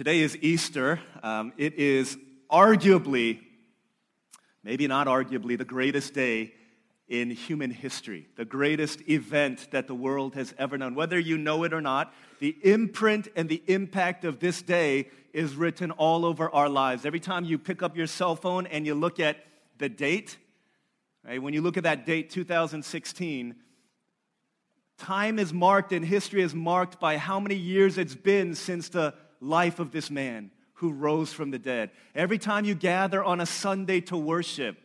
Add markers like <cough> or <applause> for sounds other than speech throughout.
Today is Easter. Um, it is arguably, maybe not arguably, the greatest day in human history, the greatest event that the world has ever known. Whether you know it or not, the imprint and the impact of this day is written all over our lives. Every time you pick up your cell phone and you look at the date, right, when you look at that date, 2016, time is marked and history is marked by how many years it's been since the life of this man who rose from the dead. Every time you gather on a Sunday to worship,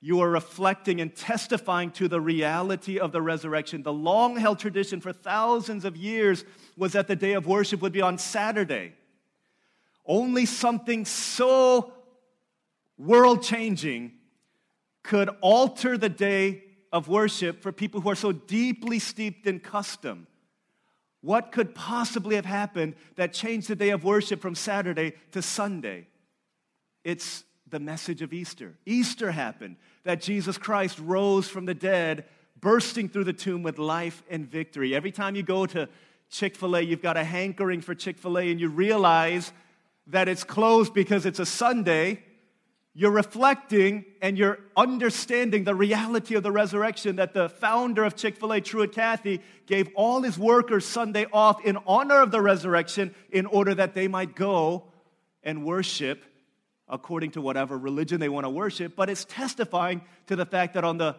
you are reflecting and testifying to the reality of the resurrection. The long held tradition for thousands of years was that the day of worship would be on Saturday. Only something so world changing could alter the day of worship for people who are so deeply steeped in custom. What could possibly have happened that changed the day of worship from Saturday to Sunday? It's the message of Easter. Easter happened, that Jesus Christ rose from the dead, bursting through the tomb with life and victory. Every time you go to Chick fil A, you've got a hankering for Chick fil A, and you realize that it's closed because it's a Sunday you're reflecting and you're understanding the reality of the resurrection that the founder of Chick fil A, Truett Cathy, gave all his workers Sunday off in honor of the resurrection in order that they might go and worship according to whatever religion they want to worship. But it's testifying to the fact that on the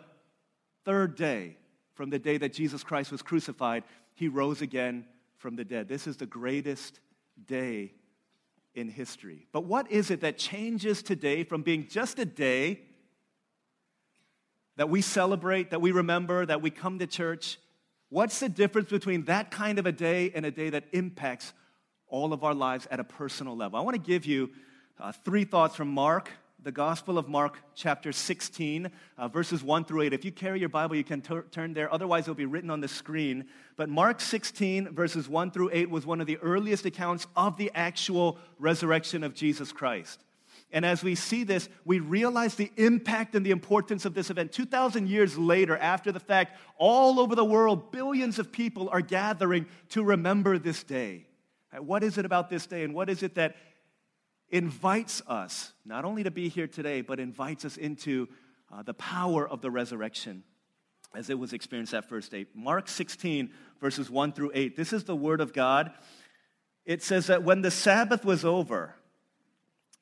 third day, from the day that Jesus Christ was crucified, he rose again from the dead. This is the greatest day in history. But what is it that changes today from being just a day that we celebrate, that we remember, that we come to church? What's the difference between that kind of a day and a day that impacts all of our lives at a personal level? I want to give you uh, three thoughts from Mark the Gospel of Mark, chapter 16, uh, verses 1 through 8. If you carry your Bible, you can t- turn there. Otherwise, it'll be written on the screen. But Mark 16, verses 1 through 8, was one of the earliest accounts of the actual resurrection of Jesus Christ. And as we see this, we realize the impact and the importance of this event. 2,000 years later, after the fact, all over the world, billions of people are gathering to remember this day. What is it about this day, and what is it that invites us not only to be here today, but invites us into uh, the power of the resurrection as it was experienced that first day. Mark 16, verses 1 through 8. This is the word of God. It says that when the Sabbath was over,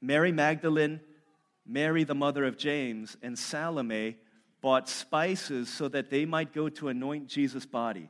Mary Magdalene, Mary, the mother of James, and Salome bought spices so that they might go to anoint Jesus' body.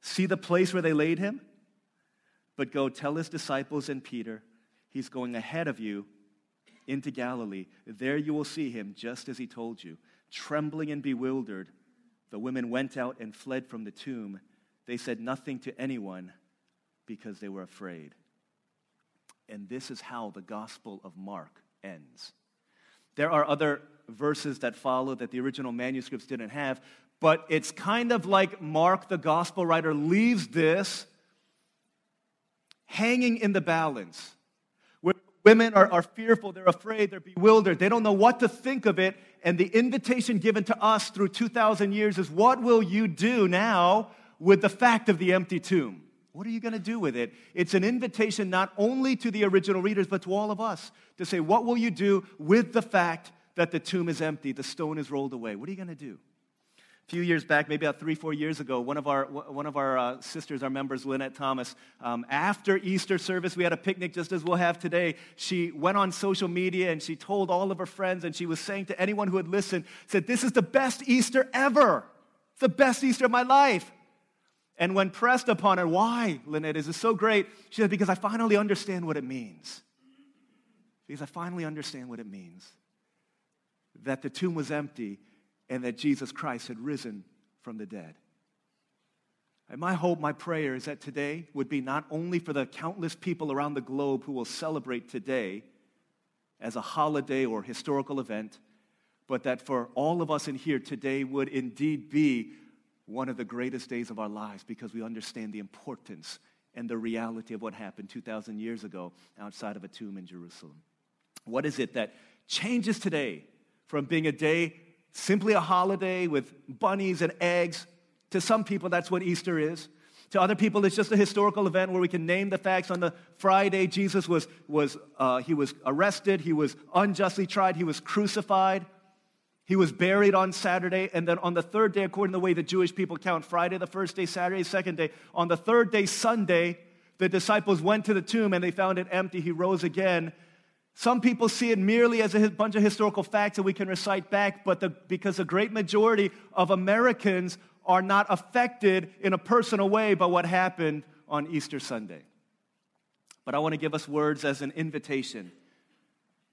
See the place where they laid him? But go tell his disciples and Peter, he's going ahead of you into Galilee. There you will see him just as he told you. Trembling and bewildered, the women went out and fled from the tomb. They said nothing to anyone because they were afraid. And this is how the Gospel of Mark ends. There are other verses that follow that the original manuscripts didn't have, but it's kind of like Mark, the gospel writer, leaves this hanging in the balance. Where women are, are fearful, they're afraid, they're bewildered, they don't know what to think of it. And the invitation given to us through 2,000 years is what will you do now with the fact of the empty tomb? What are you going to do with it? It's an invitation not only to the original readers, but to all of us to say, What will you do with the fact that the tomb is empty, the stone is rolled away? What are you going to do? Few years back, maybe about three, four years ago, one of our, one of our uh, sisters, our members, Lynette Thomas, um, after Easter service, we had a picnic just as we'll have today. She went on social media and she told all of her friends, and she was saying to anyone who had listened, said, This is the best Easter ever. It's the best Easter of my life. And when pressed upon her, why, Lynette, is this so great? She said, Because I finally understand what it means. Because I finally understand what it means. That the tomb was empty and that Jesus Christ had risen from the dead. And my hope, my prayer is that today would be not only for the countless people around the globe who will celebrate today as a holiday or historical event, but that for all of us in here, today would indeed be one of the greatest days of our lives because we understand the importance and the reality of what happened 2,000 years ago outside of a tomb in Jerusalem. What is it that changes today from being a day simply a holiday with bunnies and eggs to some people, that's what Easter is. To other people, it's just a historical event where we can name the facts. On the Friday, Jesus was, was, uh, he was arrested, he was unjustly tried, he was crucified, he was buried on Saturday, and then on the third day, according to the way the Jewish people count, Friday the first day, Saturday second day, on the third day, Sunday, the disciples went to the tomb and they found it empty. He rose again. Some people see it merely as a bunch of historical facts that we can recite back, but the, because the great majority of Americans are not affected in a personal way by what happened on Easter Sunday. But I want to give us words as an invitation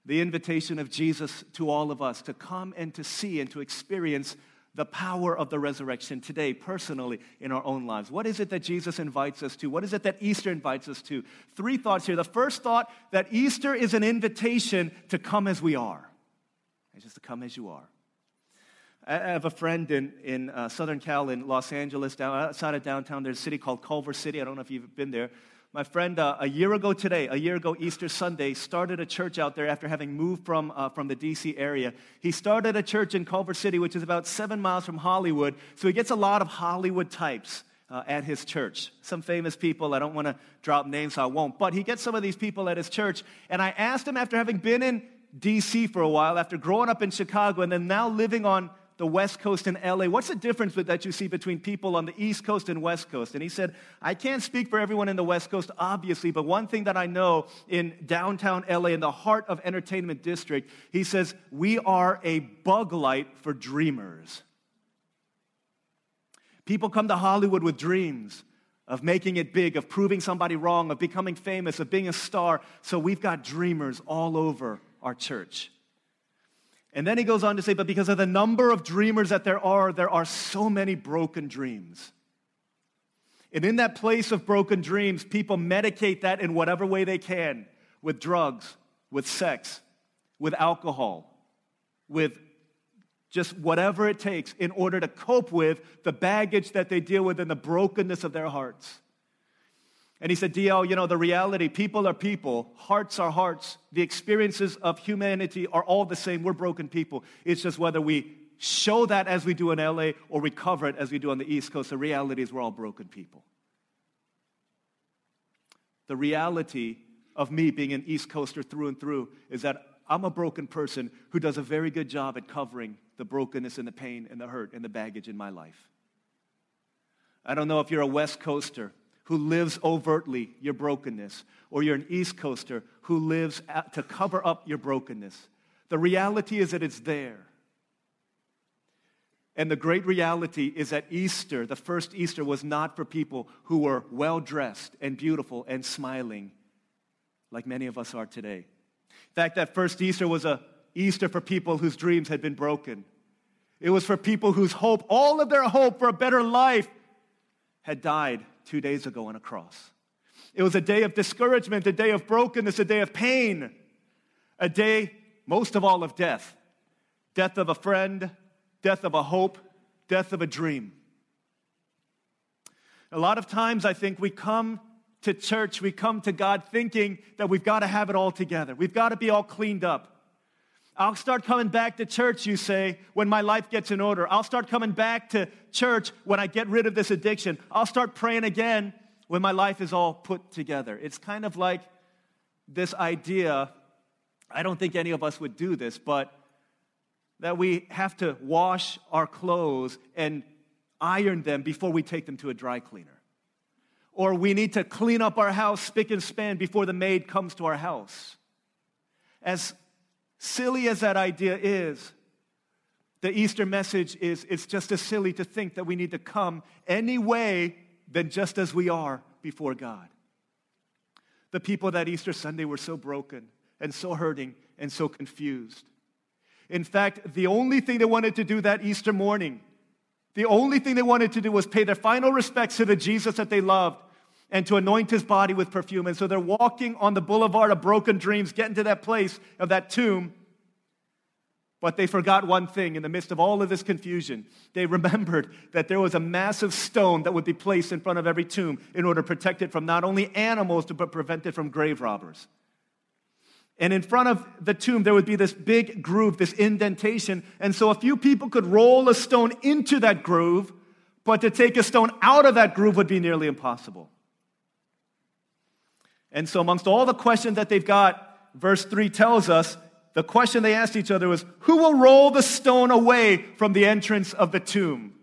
the invitation of Jesus to all of us to come and to see and to experience the power of the resurrection today, personally, in our own lives. What is it that Jesus invites us to? What is it that Easter invites us to? Three thoughts here. The first thought that Easter is an invitation to come as we are, just to come as you are. I have a friend in, in uh, Southern Cal, in Los Angeles, down, outside of downtown. There's a city called Culver City. I don't know if you've been there. My friend, uh, a year ago today, a year ago Easter Sunday, started a church out there after having moved from, uh, from the DC area. He started a church in Culver City, which is about seven miles from Hollywood. So he gets a lot of Hollywood types. Uh, at his church. Some famous people, I don't want to drop names, so I won't, but he gets some of these people at his church. And I asked him after having been in DC for a while, after growing up in Chicago, and then now living on the West Coast and LA. What's the difference that you see between people on the East Coast and West Coast? And he said, I can't speak for everyone in the West Coast, obviously, but one thing that I know in downtown LA, in the heart of entertainment district, he says, we are a bug light for dreamers. People come to Hollywood with dreams of making it big, of proving somebody wrong, of becoming famous, of being a star. So we've got dreamers all over our church. And then he goes on to say, but because of the number of dreamers that there are, there are so many broken dreams. And in that place of broken dreams, people medicate that in whatever way they can with drugs, with sex, with alcohol, with just whatever it takes in order to cope with the baggage that they deal with and the brokenness of their hearts. And he said, DL, you know, the reality, people are people, hearts are hearts. The experiences of humanity are all the same. We're broken people. It's just whether we show that as we do in LA or we cover it as we do on the East Coast. The reality is we're all broken people. The reality of me being an East Coaster through and through is that I'm a broken person who does a very good job at covering the brokenness and the pain and the hurt and the baggage in my life. I don't know if you're a West Coaster who lives overtly your brokenness, or you're an East Coaster who lives to cover up your brokenness. The reality is that it's there. And the great reality is that Easter, the first Easter, was not for people who were well dressed and beautiful and smiling like many of us are today. In fact, that first Easter was a Easter for people whose dreams had been broken. It was for people whose hope, all of their hope for a better life, had died two days ago on a cross. It was a day of discouragement, a day of brokenness, a day of pain, a day, most of all, of death death of a friend, death of a hope, death of a dream. A lot of times, I think we come to church, we come to God thinking that we've got to have it all together. We've got to be all cleaned up. I'll start coming back to church, you say, when my life gets in order. I'll start coming back to church when I get rid of this addiction. I'll start praying again when my life is all put together. It's kind of like this idea I don't think any of us would do this, but that we have to wash our clothes and iron them before we take them to a dry cleaner. Or we need to clean up our house spick and span before the maid comes to our house. As silly as that idea is, the Easter message is it's just as silly to think that we need to come any way than just as we are before God. The people that Easter Sunday were so broken and so hurting and so confused. In fact, the only thing they wanted to do that Easter morning, The only thing they wanted to do was pay their final respects to the Jesus that they loved and to anoint his body with perfume. And so they're walking on the boulevard of broken dreams, getting to that place of that tomb. But they forgot one thing in the midst of all of this confusion. They remembered <laughs> that there was a massive stone that would be placed in front of every tomb in order to protect it from not only animals, but prevent it from grave robbers. And in front of the tomb, there would be this big groove, this indentation. And so a few people could roll a stone into that groove, but to take a stone out of that groove would be nearly impossible. And so, amongst all the questions that they've got, verse 3 tells us the question they asked each other was Who will roll the stone away from the entrance of the tomb?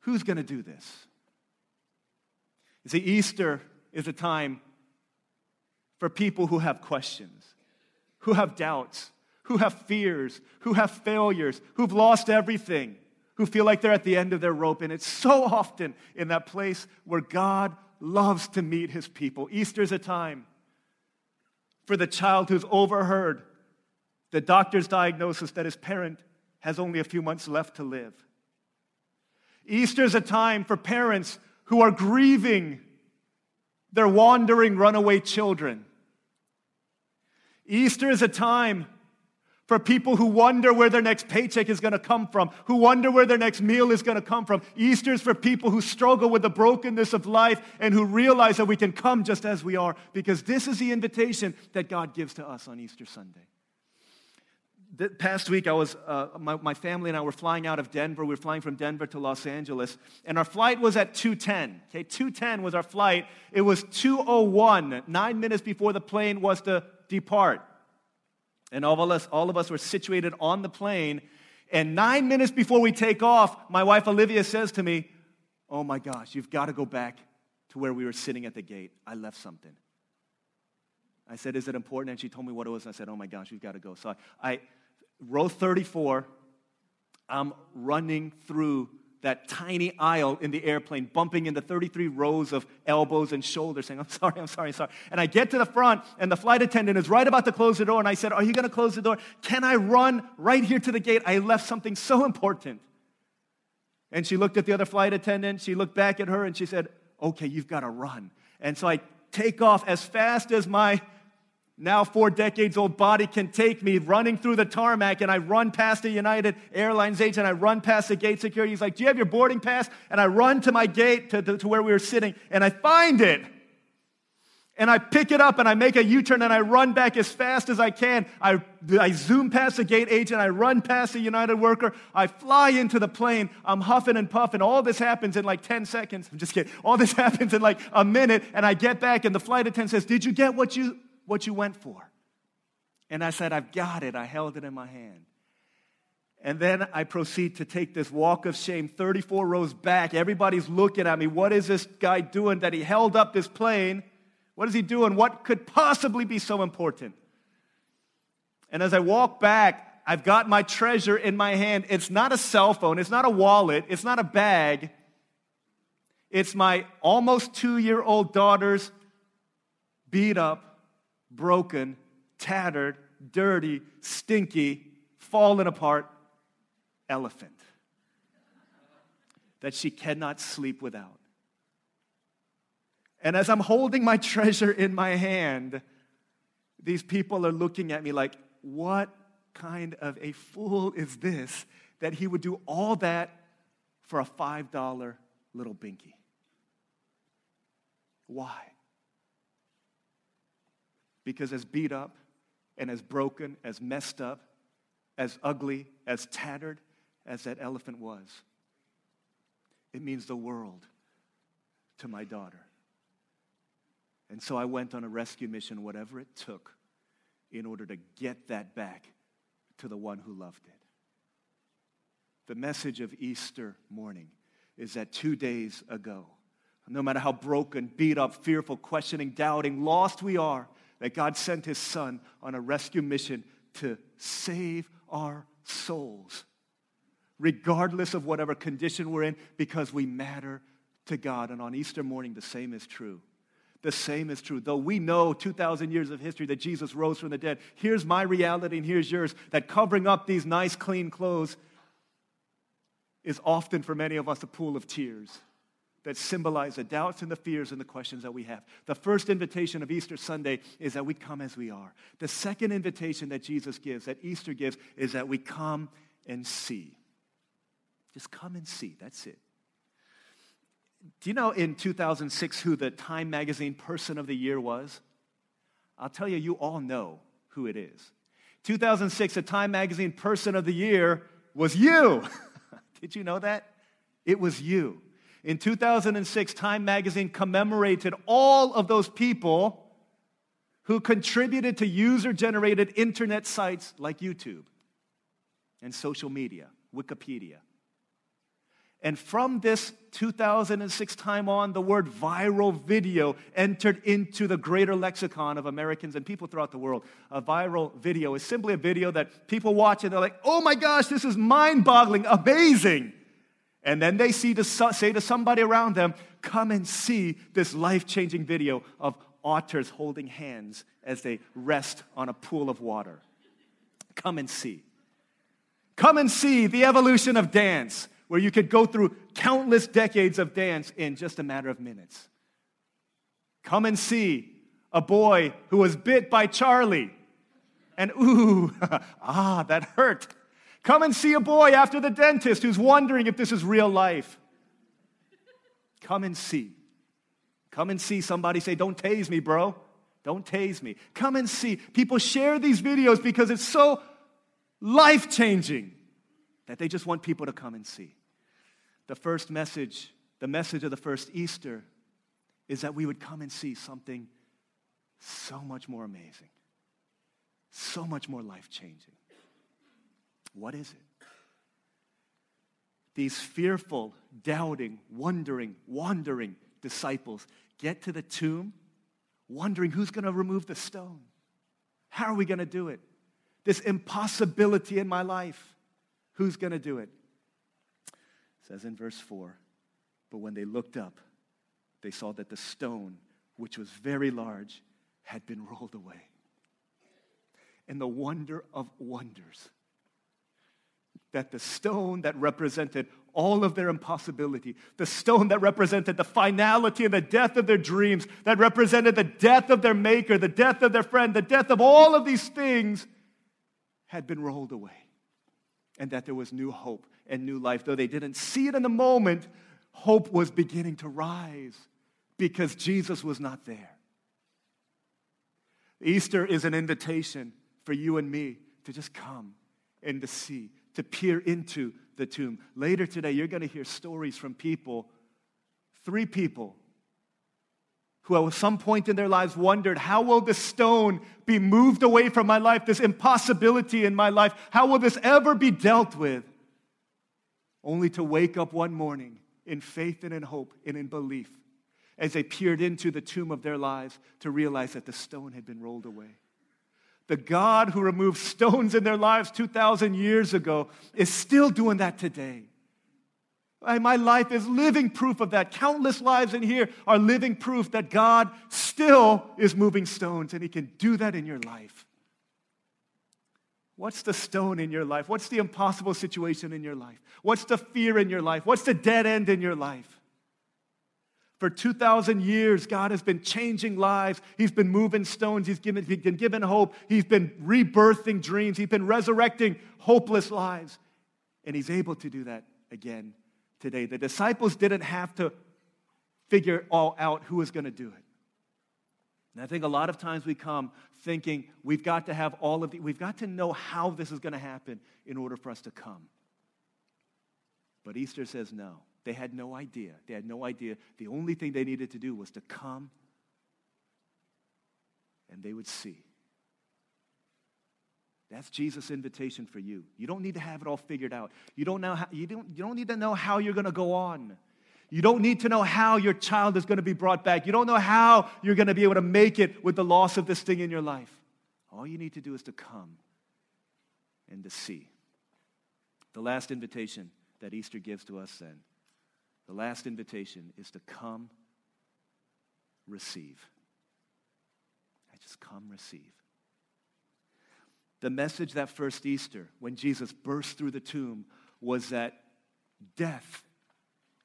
Who's going to do this? You see, Easter is a time for people who have questions, who have doubts, who have fears, who have failures, who've lost everything, who feel like they're at the end of their rope. And it's so often in that place where God loves to meet his people. Easter is a time for the child who's overheard the doctor's diagnosis that his parent has only a few months left to live. Easter is a time for parents who are grieving their wandering runaway children. Easter is a time for people who wonder where their next paycheck is going to come from, who wonder where their next meal is going to come from. Easter is for people who struggle with the brokenness of life and who realize that we can come just as we are, because this is the invitation that God gives to us on Easter Sunday. The past week, I was, uh, my, my family and I were flying out of Denver. We were flying from Denver to Los Angeles, and our flight was at 2:10. Okay, 2:10 was our flight. It was 2:01, nine minutes before the plane was to depart. And all of us, all of us were situated on the plane. And nine minutes before we take off, my wife Olivia says to me, Oh my gosh, you've got to go back to where we were sitting at the gate. I left something. I said, Is it important? And she told me what it was. And I said, Oh my gosh, you've got to go. So I, I row 34, I'm running through that tiny aisle in the airplane, bumping into 33 rows of elbows and shoulders, saying, I'm <laughs> sorry, I'm sorry, I'm sorry. And I get to the front, and the flight attendant is right about to close the door. And I said, Are you going to close the door? Can I run right here to the gate? I left something so important. And she looked at the other flight attendant. She looked back at her, and she said, Okay, you've got to run. And so I take off as fast as my now four decades old body can take me running through the tarmac and I run past the United Airlines agent. I run past the gate security. He's like, Do you have your boarding pass? And I run to my gate to, to, to where we were sitting and I find it. And I pick it up and I make a U turn and I run back as fast as I can. I, I zoom past the gate agent. I run past the United worker. I fly into the plane. I'm huffing and puffing. All this happens in like 10 seconds. I'm just kidding. All this <laughs> happens in like a minute. And I get back and the flight attendant says, Did you get what you what you went for. And I said, I've got it. I held it in my hand. And then I proceed to take this walk of shame 34 rows back. Everybody's looking at me. What is this guy doing that he held up this plane? What is he doing? What could possibly be so important? And as I walk back, I've got my treasure in my hand. It's not a cell phone, it's not a wallet, it's not a bag. It's my almost two year old daughter's beat up broken, tattered, dirty, stinky, fallen apart elephant that she cannot sleep without. And as I'm holding my treasure in my hand, these people are looking at me like, what kind of a fool is this that he would do all that for a $5 little binky? Why? Because as beat up and as broken, as messed up, as ugly, as tattered as that elephant was, it means the world to my daughter. And so I went on a rescue mission, whatever it took, in order to get that back to the one who loved it. The message of Easter morning is that two days ago, no matter how broken, beat up, fearful, questioning, doubting, lost we are, that God sent his son on a rescue mission to save our souls, regardless of whatever condition we're in, because we matter to God. And on Easter morning, the same is true. The same is true. Though we know 2,000 years of history that Jesus rose from the dead, here's my reality and here's yours that covering up these nice, clean clothes is often for many of us a pool of tears that symbolize the doubts and the fears and the questions that we have. The first invitation of Easter Sunday is that we come as we are. The second invitation that Jesus gives, that Easter gives, is that we come and see. Just come and see. That's it. Do you know in 2006 who the Time Magazine Person of the Year was? I'll tell you, you all know who it is. 2006, the Time Magazine Person of the Year was you. <laughs> Did you know that? It was you. In 2006, Time Magazine commemorated all of those people who contributed to user generated internet sites like YouTube and social media, Wikipedia. And from this 2006 time on, the word viral video entered into the greater lexicon of Americans and people throughout the world. A viral video is simply a video that people watch and they're like, oh my gosh, this is mind boggling, amazing. And then they see to, say to somebody around them, come and see this life changing video of otters holding hands as they rest on a pool of water. Come and see. Come and see the evolution of dance, where you could go through countless decades of dance in just a matter of minutes. Come and see a boy who was bit by Charlie. And ooh, <laughs> ah, that hurt. Come and see a boy after the dentist who's wondering if this is real life. Come and see. Come and see somebody say, Don't tase me, bro. Don't tase me. Come and see. People share these videos because it's so life changing that they just want people to come and see. The first message, the message of the first Easter, is that we would come and see something so much more amazing, so much more life changing. What is it? These fearful, doubting, wondering, wandering disciples get to the tomb wondering who's going to remove the stone? How are we going to do it? This impossibility in my life. Who's going to do it? it? Says in verse 4 But when they looked up, they saw that the stone, which was very large, had been rolled away. And the wonder of wonders that the stone that represented all of their impossibility, the stone that represented the finality and the death of their dreams, that represented the death of their maker, the death of their friend, the death of all of these things, had been rolled away. And that there was new hope and new life. Though they didn't see it in the moment, hope was beginning to rise because Jesus was not there. Easter is an invitation for you and me to just come and to see to peer into the tomb. Later today, you're going to hear stories from people, three people, who at some point in their lives wondered, how will this stone be moved away from my life, this impossibility in my life? How will this ever be dealt with? Only to wake up one morning in faith and in hope and in belief as they peered into the tomb of their lives to realize that the stone had been rolled away. The God who removed stones in their lives 2,000 years ago is still doing that today. My life is living proof of that. Countless lives in here are living proof that God still is moving stones and He can do that in your life. What's the stone in your life? What's the impossible situation in your life? What's the fear in your life? What's the dead end in your life? For 2,000 years, God has been changing lives. He's been moving stones. He's, given, he's been given hope. He's been rebirthing dreams. He's been resurrecting hopeless lives. And He's able to do that again today. The disciples didn't have to figure all out who was going to do it. And I think a lot of times we come thinking we've got to have all of the, we've got to know how this is going to happen in order for us to come. But Easter says no. They had no idea. They had no idea. The only thing they needed to do was to come and they would see. That's Jesus' invitation for you. You don't need to have it all figured out. You don't, know how, you don't, you don't need to know how you're going to go on. You don't need to know how your child is going to be brought back. You don't know how you're going to be able to make it with the loss of this thing in your life. All you need to do is to come and to see. The last invitation that Easter gives to us then the last invitation is to come, receive. I just come, receive. The message that first Easter, when Jesus burst through the tomb, was that death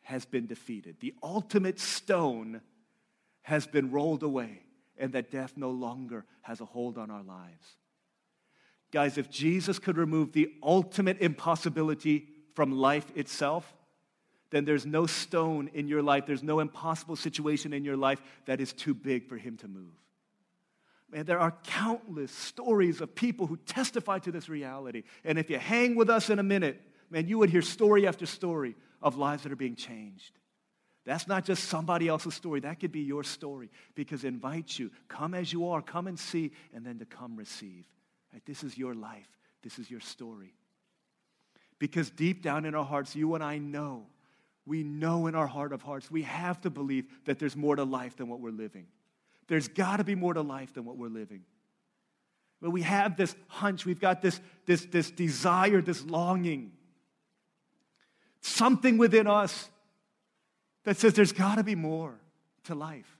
has been defeated. The ultimate stone has been rolled away, and that death no longer has a hold on our lives. Guys, if Jesus could remove the ultimate impossibility from life itself, then there's no stone in your life, there's no impossible situation in your life that is too big for him to move. Man, there are countless stories of people who testify to this reality. And if you hang with us in a minute, man, you would hear story after story of lives that are being changed. That's not just somebody else's story. That could be your story because invite you, come as you are, come and see, and then to come receive. Right? This is your life. This is your story. Because deep down in our hearts, you and I know, we know in our heart of hearts, we have to believe that there's more to life than what we're living. There's got to be more to life than what we're living. But we have this hunch, we've got this, this, this desire, this longing, something within us that says there's got to be more to life.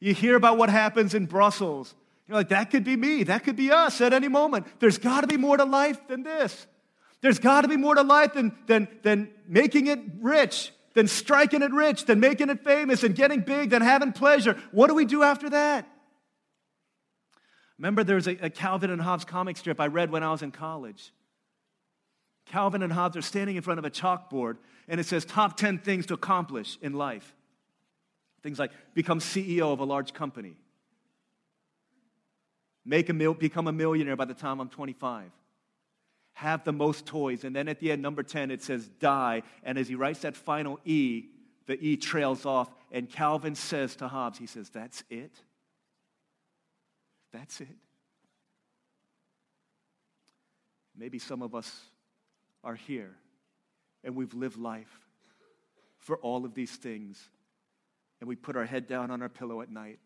You hear about what happens in Brussels. You're like, that could be me. That could be us at any moment. There's got to be more to life than this. There's got to be more to life than, than, than making it rich, than striking it rich, than making it famous and getting big, than having pleasure. What do we do after that? Remember, there was a, a Calvin and Hobbes comic strip I read when I was in college. Calvin and Hobbes are standing in front of a chalkboard, and it says top 10 things to accomplish in life. Things like become CEO of a large company, make a mil- become a millionaire by the time I'm 25, have the most toys. And then at the end, number 10, it says die. And as he writes that final E, the E trails off, and Calvin says to Hobbes, he says, That's it? That's it? Maybe some of us are here and we've lived life for all of these things. And we put our head down on our pillow at night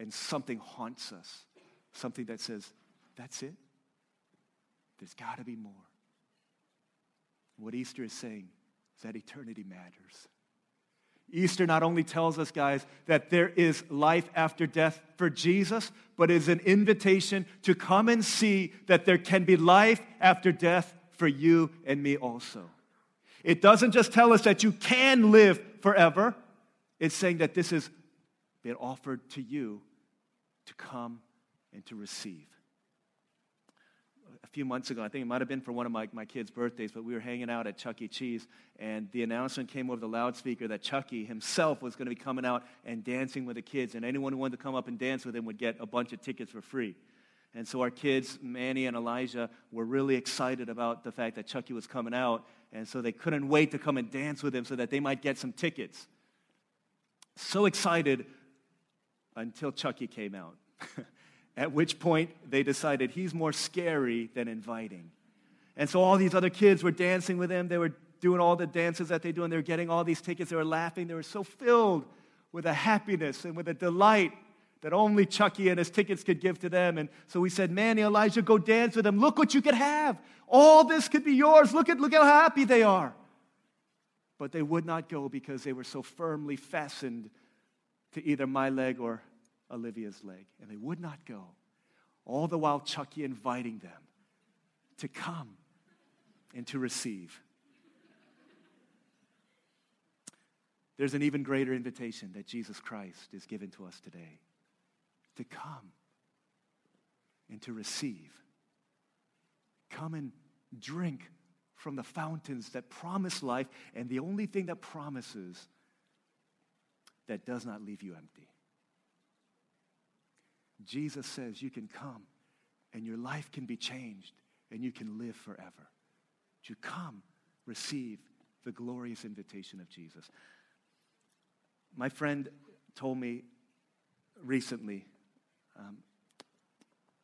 and something haunts us. Something that says, that's it. There's got to be more. What Easter is saying is that eternity matters. Easter not only tells us, guys, that there is life after death for Jesus, but is an invitation to come and see that there can be life after death for you and me also. It doesn't just tell us that you can live forever, it's saying that this has been offered to you to come and to receive. A few months ago, I think it might have been for one of my, my kids' birthdays, but we were hanging out at Chuck E. Cheese, and the announcement came over the loudspeaker that Chucky himself was going to be coming out and dancing with the kids, and anyone who wanted to come up and dance with him would get a bunch of tickets for free. And so our kids, Manny and Elijah, were really excited about the fact that Chucky was coming out. And so they couldn't wait to come and dance with him so that they might get some tickets. So excited until Chucky came out. <laughs> At which point they decided he's more scary than inviting. And so all these other kids were dancing with him. They were doing all the dances that they do, and they were getting all these tickets. They were laughing. They were so filled with a happiness and with a delight that only Chucky and his tickets could give to them. And so we said, Manny, Elijah, go dance with them. Look what you could have. All this could be yours. Look at look how happy they are. But they would not go because they were so firmly fastened to either my leg or Olivia's leg. And they would not go. All the while Chucky inviting them to come and to receive. There's an even greater invitation that Jesus Christ is given to us today to come and to receive. Come and drink from the fountains that promise life, and the only thing that promises that does not leave you empty. Jesus says you can come and your life can be changed and you can live forever. To come, receive the glorious invitation of Jesus. My friend told me recently um,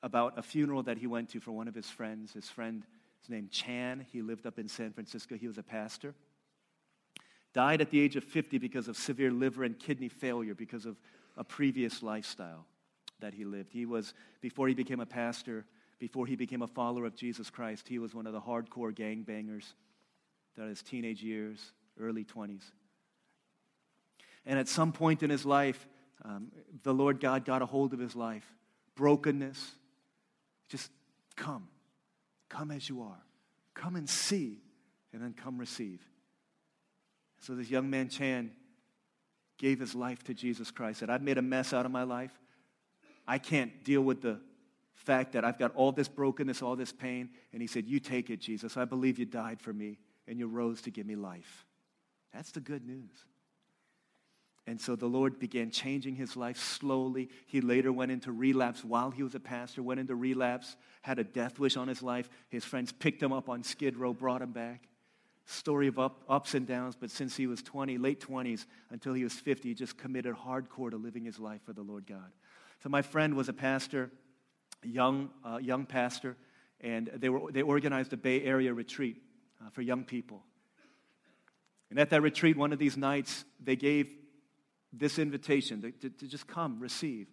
about a funeral that he went to for one of his friends. His friend is named Chan. He lived up in San Francisco. He was a pastor. Died at the age of 50 because of severe liver and kidney failure because of a previous lifestyle that he lived. He was, before he became a pastor, before he became a follower of Jesus Christ, he was one of the hardcore gangbangers that his teenage years, early 20s. And at some point in his life, um, the Lord God got a hold of his life. Brokenness. Just come. Come as you are. Come and see and then come receive. So this young man, Chan, gave his life to Jesus Christ. Said, I've made a mess out of my life. I can't deal with the fact that I've got all this brokenness, all this pain. And he said, You take it, Jesus. I believe you died for me and you rose to give me life. That's the good news. And so the Lord began changing his life slowly. He later went into relapse while he was a pastor, went into relapse, had a death wish on his life. His friends picked him up on Skid Row, brought him back. Story of up, ups and downs, but since he was 20, late 20s, until he was 50, he just committed hardcore to living his life for the Lord God. So my friend was a pastor, a young, uh, young pastor, and they, were, they organized a Bay Area retreat uh, for young people. And at that retreat, one of these nights, they gave this invitation to, to, to just come, receive.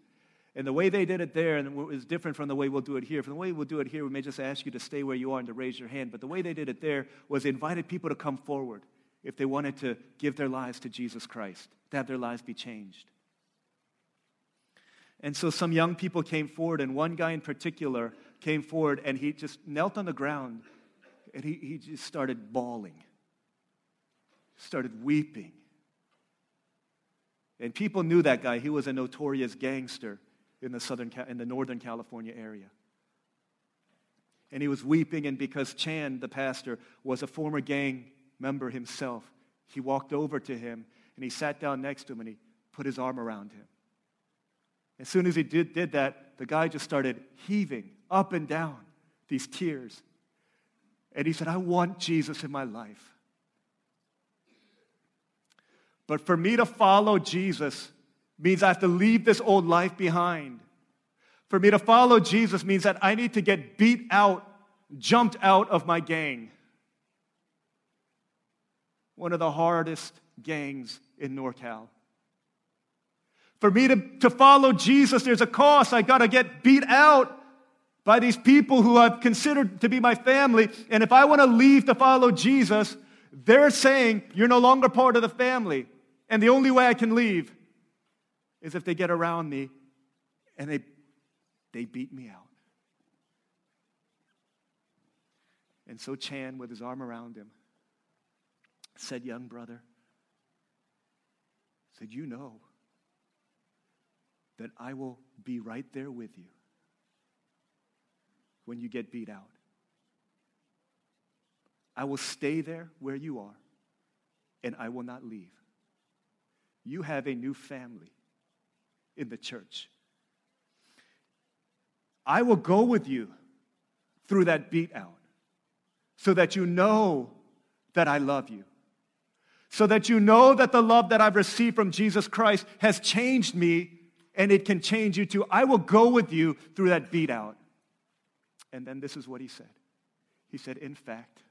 And the way they did it there and is different from the way we'll do it here. From the way we'll do it here, we may just ask you to stay where you are and to raise your hand. But the way they did it there was they invited people to come forward if they wanted to give their lives to Jesus Christ, to have their lives be changed. And so some young people came forward, and one guy in particular came forward and he just knelt on the ground and he, he just started bawling, started weeping. And people knew that guy. He was a notorious gangster in the, southern, in the northern California area. And he was weeping, and because Chan, the pastor, was a former gang member himself, he walked over to him and he sat down next to him and he put his arm around him. As soon as he did, did that, the guy just started heaving up and down these tears. And he said, I want Jesus in my life. But for me to follow Jesus means I have to leave this old life behind. For me to follow Jesus means that I need to get beat out, jumped out of my gang. One of the hardest gangs in NorCal. For me to, to follow Jesus, there's a cost. I got to get beat out by these people who I've considered to be my family. And if I want to leave to follow Jesus, they're saying, You're no longer part of the family. And the only way I can leave is if they get around me and they, they beat me out. And so Chan, with his arm around him, said, Young brother, said, You know that I will be right there with you when you get beat out. I will stay there where you are, and I will not leave. You have a new family in the church. I will go with you through that beat out so that you know that I love you. So that you know that the love that I've received from Jesus Christ has changed me and it can change you too. I will go with you through that beat out. And then this is what he said He said, In fact,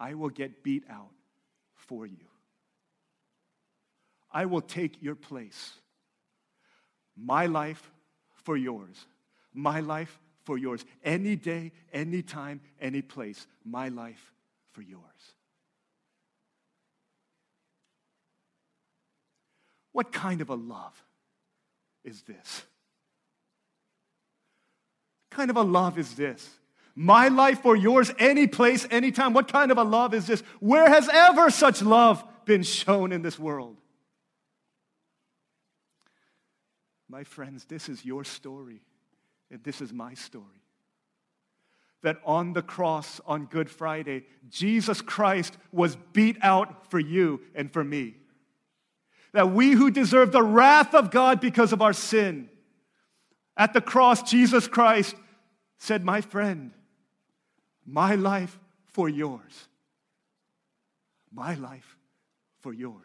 I will get beat out for you. I will take your place. My life for yours. My life for yours. Any day, any time, any place. My life for yours. What kind of a love is this? What kind of a love is this? My life for yours, any place, anytime. What kind of a love is this? Where has ever such love been shown in this world? My friends, this is your story, and this is my story. That on the cross on Good Friday, Jesus Christ was beat out for you and for me. That we who deserve the wrath of God because of our sin, at the cross, Jesus Christ said, My friend, my life for yours. My life for yours.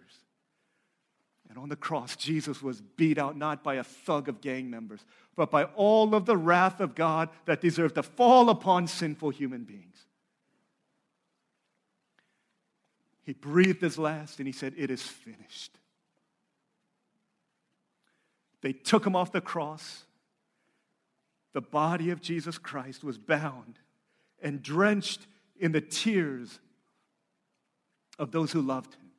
And on the cross, Jesus was beat out not by a thug of gang members, but by all of the wrath of God that deserved to fall upon sinful human beings. He breathed his last and he said, It is finished. They took him off the cross. The body of Jesus Christ was bound and drenched in the tears of those who loved him.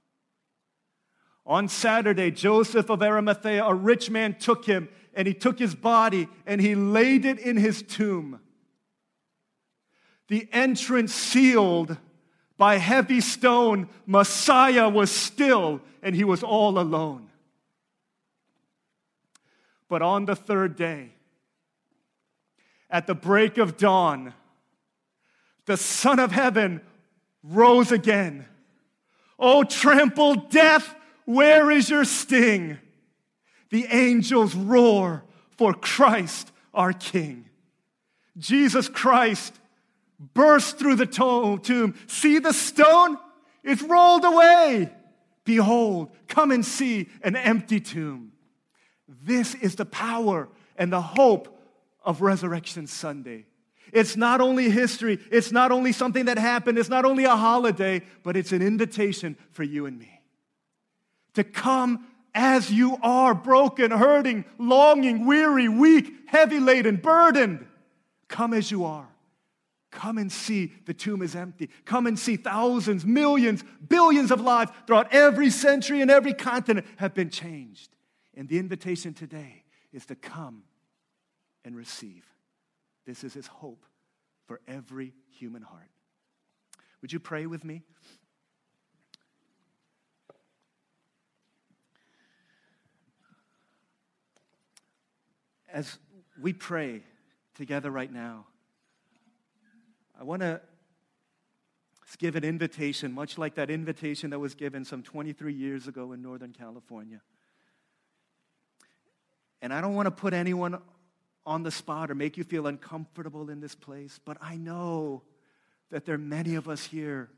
On Saturday, Joseph of Arimathea, a rich man, took him and he took his body and he laid it in his tomb. The entrance sealed by heavy stone, Messiah was still and he was all alone. But on the third day, at the break of dawn, the Son of Heaven rose again. Oh, trampled death, where is your sting? The angels roar for Christ our King. Jesus Christ burst through the tomb. See the stone? It's rolled away. Behold, come and see an empty tomb. This is the power and the hope of Resurrection Sunday. It's not only history, it's not only something that happened, it's not only a holiday, but it's an invitation for you and me to come as you are broken, hurting, longing, weary, weak, heavy laden, burdened. Come as you are. Come and see the tomb is empty. Come and see thousands, millions, billions of lives throughout every century and every continent have been changed. And the invitation today is to come and receive. This is his hope for every human heart. Would you pray with me? As we pray together right now, I want to give an invitation, much like that invitation that was given some 23 years ago in Northern California. And I don't want to put anyone on the spot or make you feel uncomfortable in this place, but I know that there are many of us here,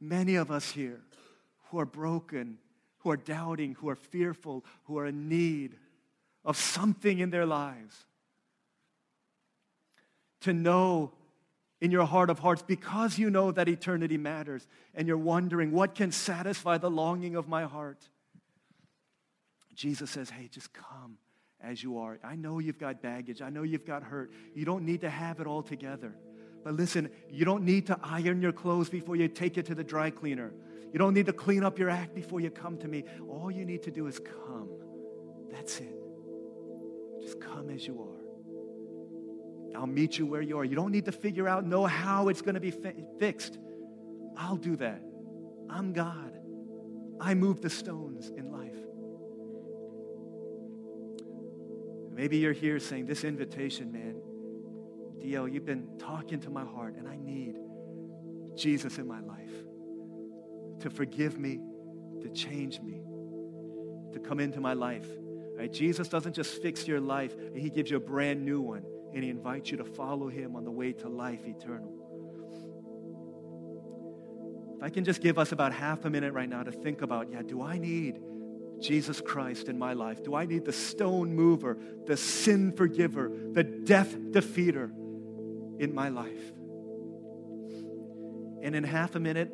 many of us here who are broken, who are doubting, who are fearful, who are in need of something in their lives. To know in your heart of hearts because you know that eternity matters and you're wondering what can satisfy the longing of my heart. Jesus says, Hey, just come as you are. I know you've got baggage. I know you've got hurt. You don't need to have it all together. But listen, you don't need to iron your clothes before you take it to the dry cleaner. You don't need to clean up your act before you come to me. All you need to do is come. That's it. Just come as you are. I'll meet you where you are. You don't need to figure out, know how it's going to be fi- fixed. I'll do that. I'm God. I move the stones in Maybe you're here saying, This invitation, man, DL, you've been talking to my heart, and I need Jesus in my life to forgive me, to change me, to come into my life. Right? Jesus doesn't just fix your life, He gives you a brand new one and He invites you to follow Him on the way to life eternal. If I can just give us about half a minute right now to think about, yeah, do I need Jesus Christ in my life? Do I need the stone mover, the sin forgiver, the death defeater in my life? And in half a minute,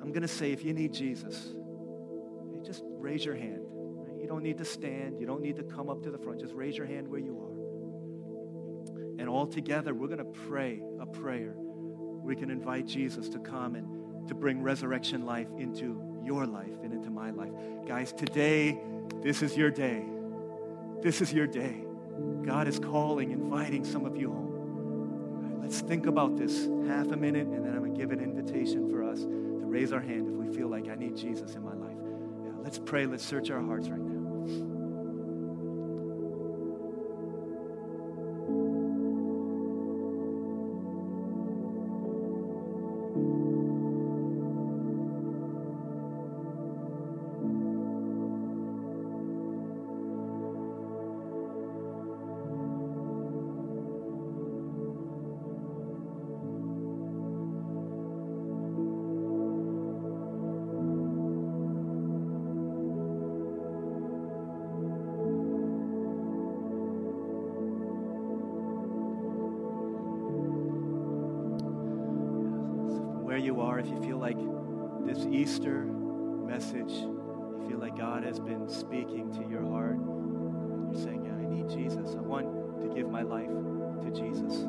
I'm going to say, if you need Jesus, just raise your hand You don't need to stand. You don't need to come up to the front. Just raise your hand where you are. And all together, we're going to pray a prayer. We can invite Jesus to come and to bring resurrection life into your life and into my life. Guys, today, this is your day. This is your day. God is calling, inviting some of you home. Right, let's think about this half a minute, and then I'm going to give an invitation for us to raise our hand if we feel like I need Jesus in my life. Yeah, let's pray. Let's search our hearts right now. God has been speaking to your heart, you're saying, Yeah, I need Jesus. I want to give my life to Jesus.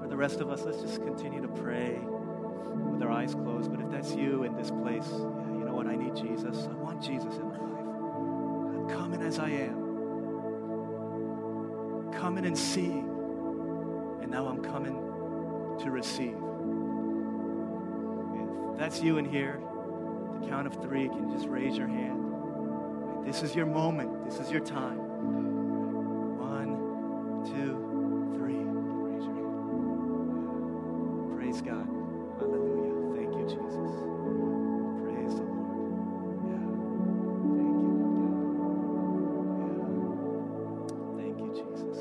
For the rest of us, let's just continue to pray with our eyes closed. But if that's you in this place, yeah, you know what? I need Jesus. I want Jesus in my life. I'm coming as I am. Coming and seeing. And now I'm coming to to receive. If that's you in here, the count of three, can you just raise your hand. This is your moment. This is your time. One, two, three. Raise your hand. Praise God. Hallelujah. Thank you, Jesus. Praise the Lord. Yeah. Thank you, God. Yeah. Thank you, Jesus.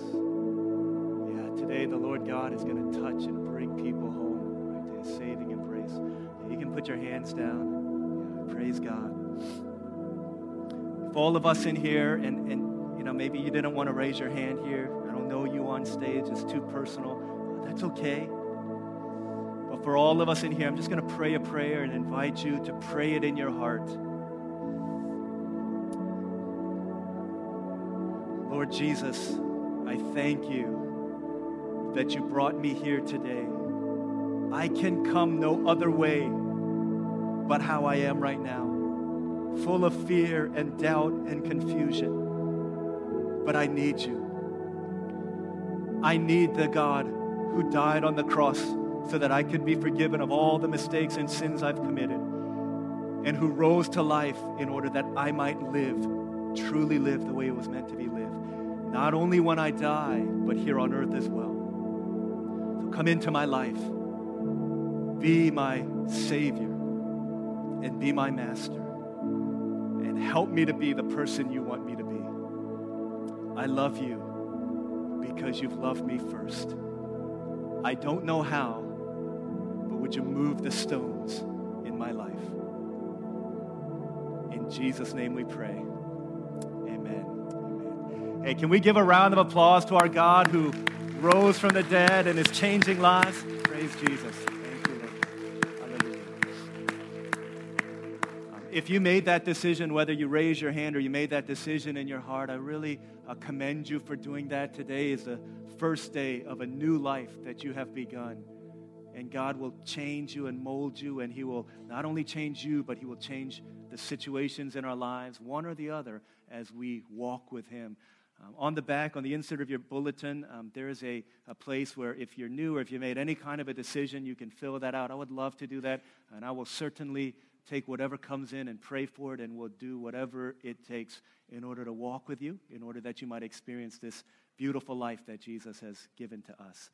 Yeah, today the Lord God is going to touch and bring people home right, to his saving embrace. You can put your hands down. Praise God For all of us in here, and, and you know, maybe you didn't want to raise your hand here. I don't know you on stage, it's too personal. Uh, that's okay. But for all of us in here, I'm just going to pray a prayer and invite you to pray it in your heart. Lord Jesus, I thank you that you brought me here today. I can come no other way but how I am right now full of fear and doubt and confusion. But I need you. I need the God who died on the cross so that I could be forgiven of all the mistakes and sins I've committed, and who rose to life in order that I might live, truly live the way it was meant to be lived. Not only when I die, but here on earth as well. So come into my life, be my Savior, and be my Master and help me to be the person you want me to be. I love you because you've loved me first. I don't know how, but would you move the stones in my life? In Jesus' name we pray. Amen. Amen. Hey, can we give a round of applause to our God who rose from the dead and is changing lives? Praise Jesus. If you made that decision, whether you raise your hand or you made that decision in your heart, I really uh, commend you for doing that. Today is the first day of a new life that you have begun. And God will change you and mold you, and He will not only change you, but He will change the situations in our lives, one or the other, as we walk with Him. Um, on the back, on the insert of your bulletin, um, there is a, a place where if you're new or if you made any kind of a decision, you can fill that out. I would love to do that, and I will certainly take whatever comes in and pray for it, and we'll do whatever it takes in order to walk with you, in order that you might experience this beautiful life that Jesus has given to us.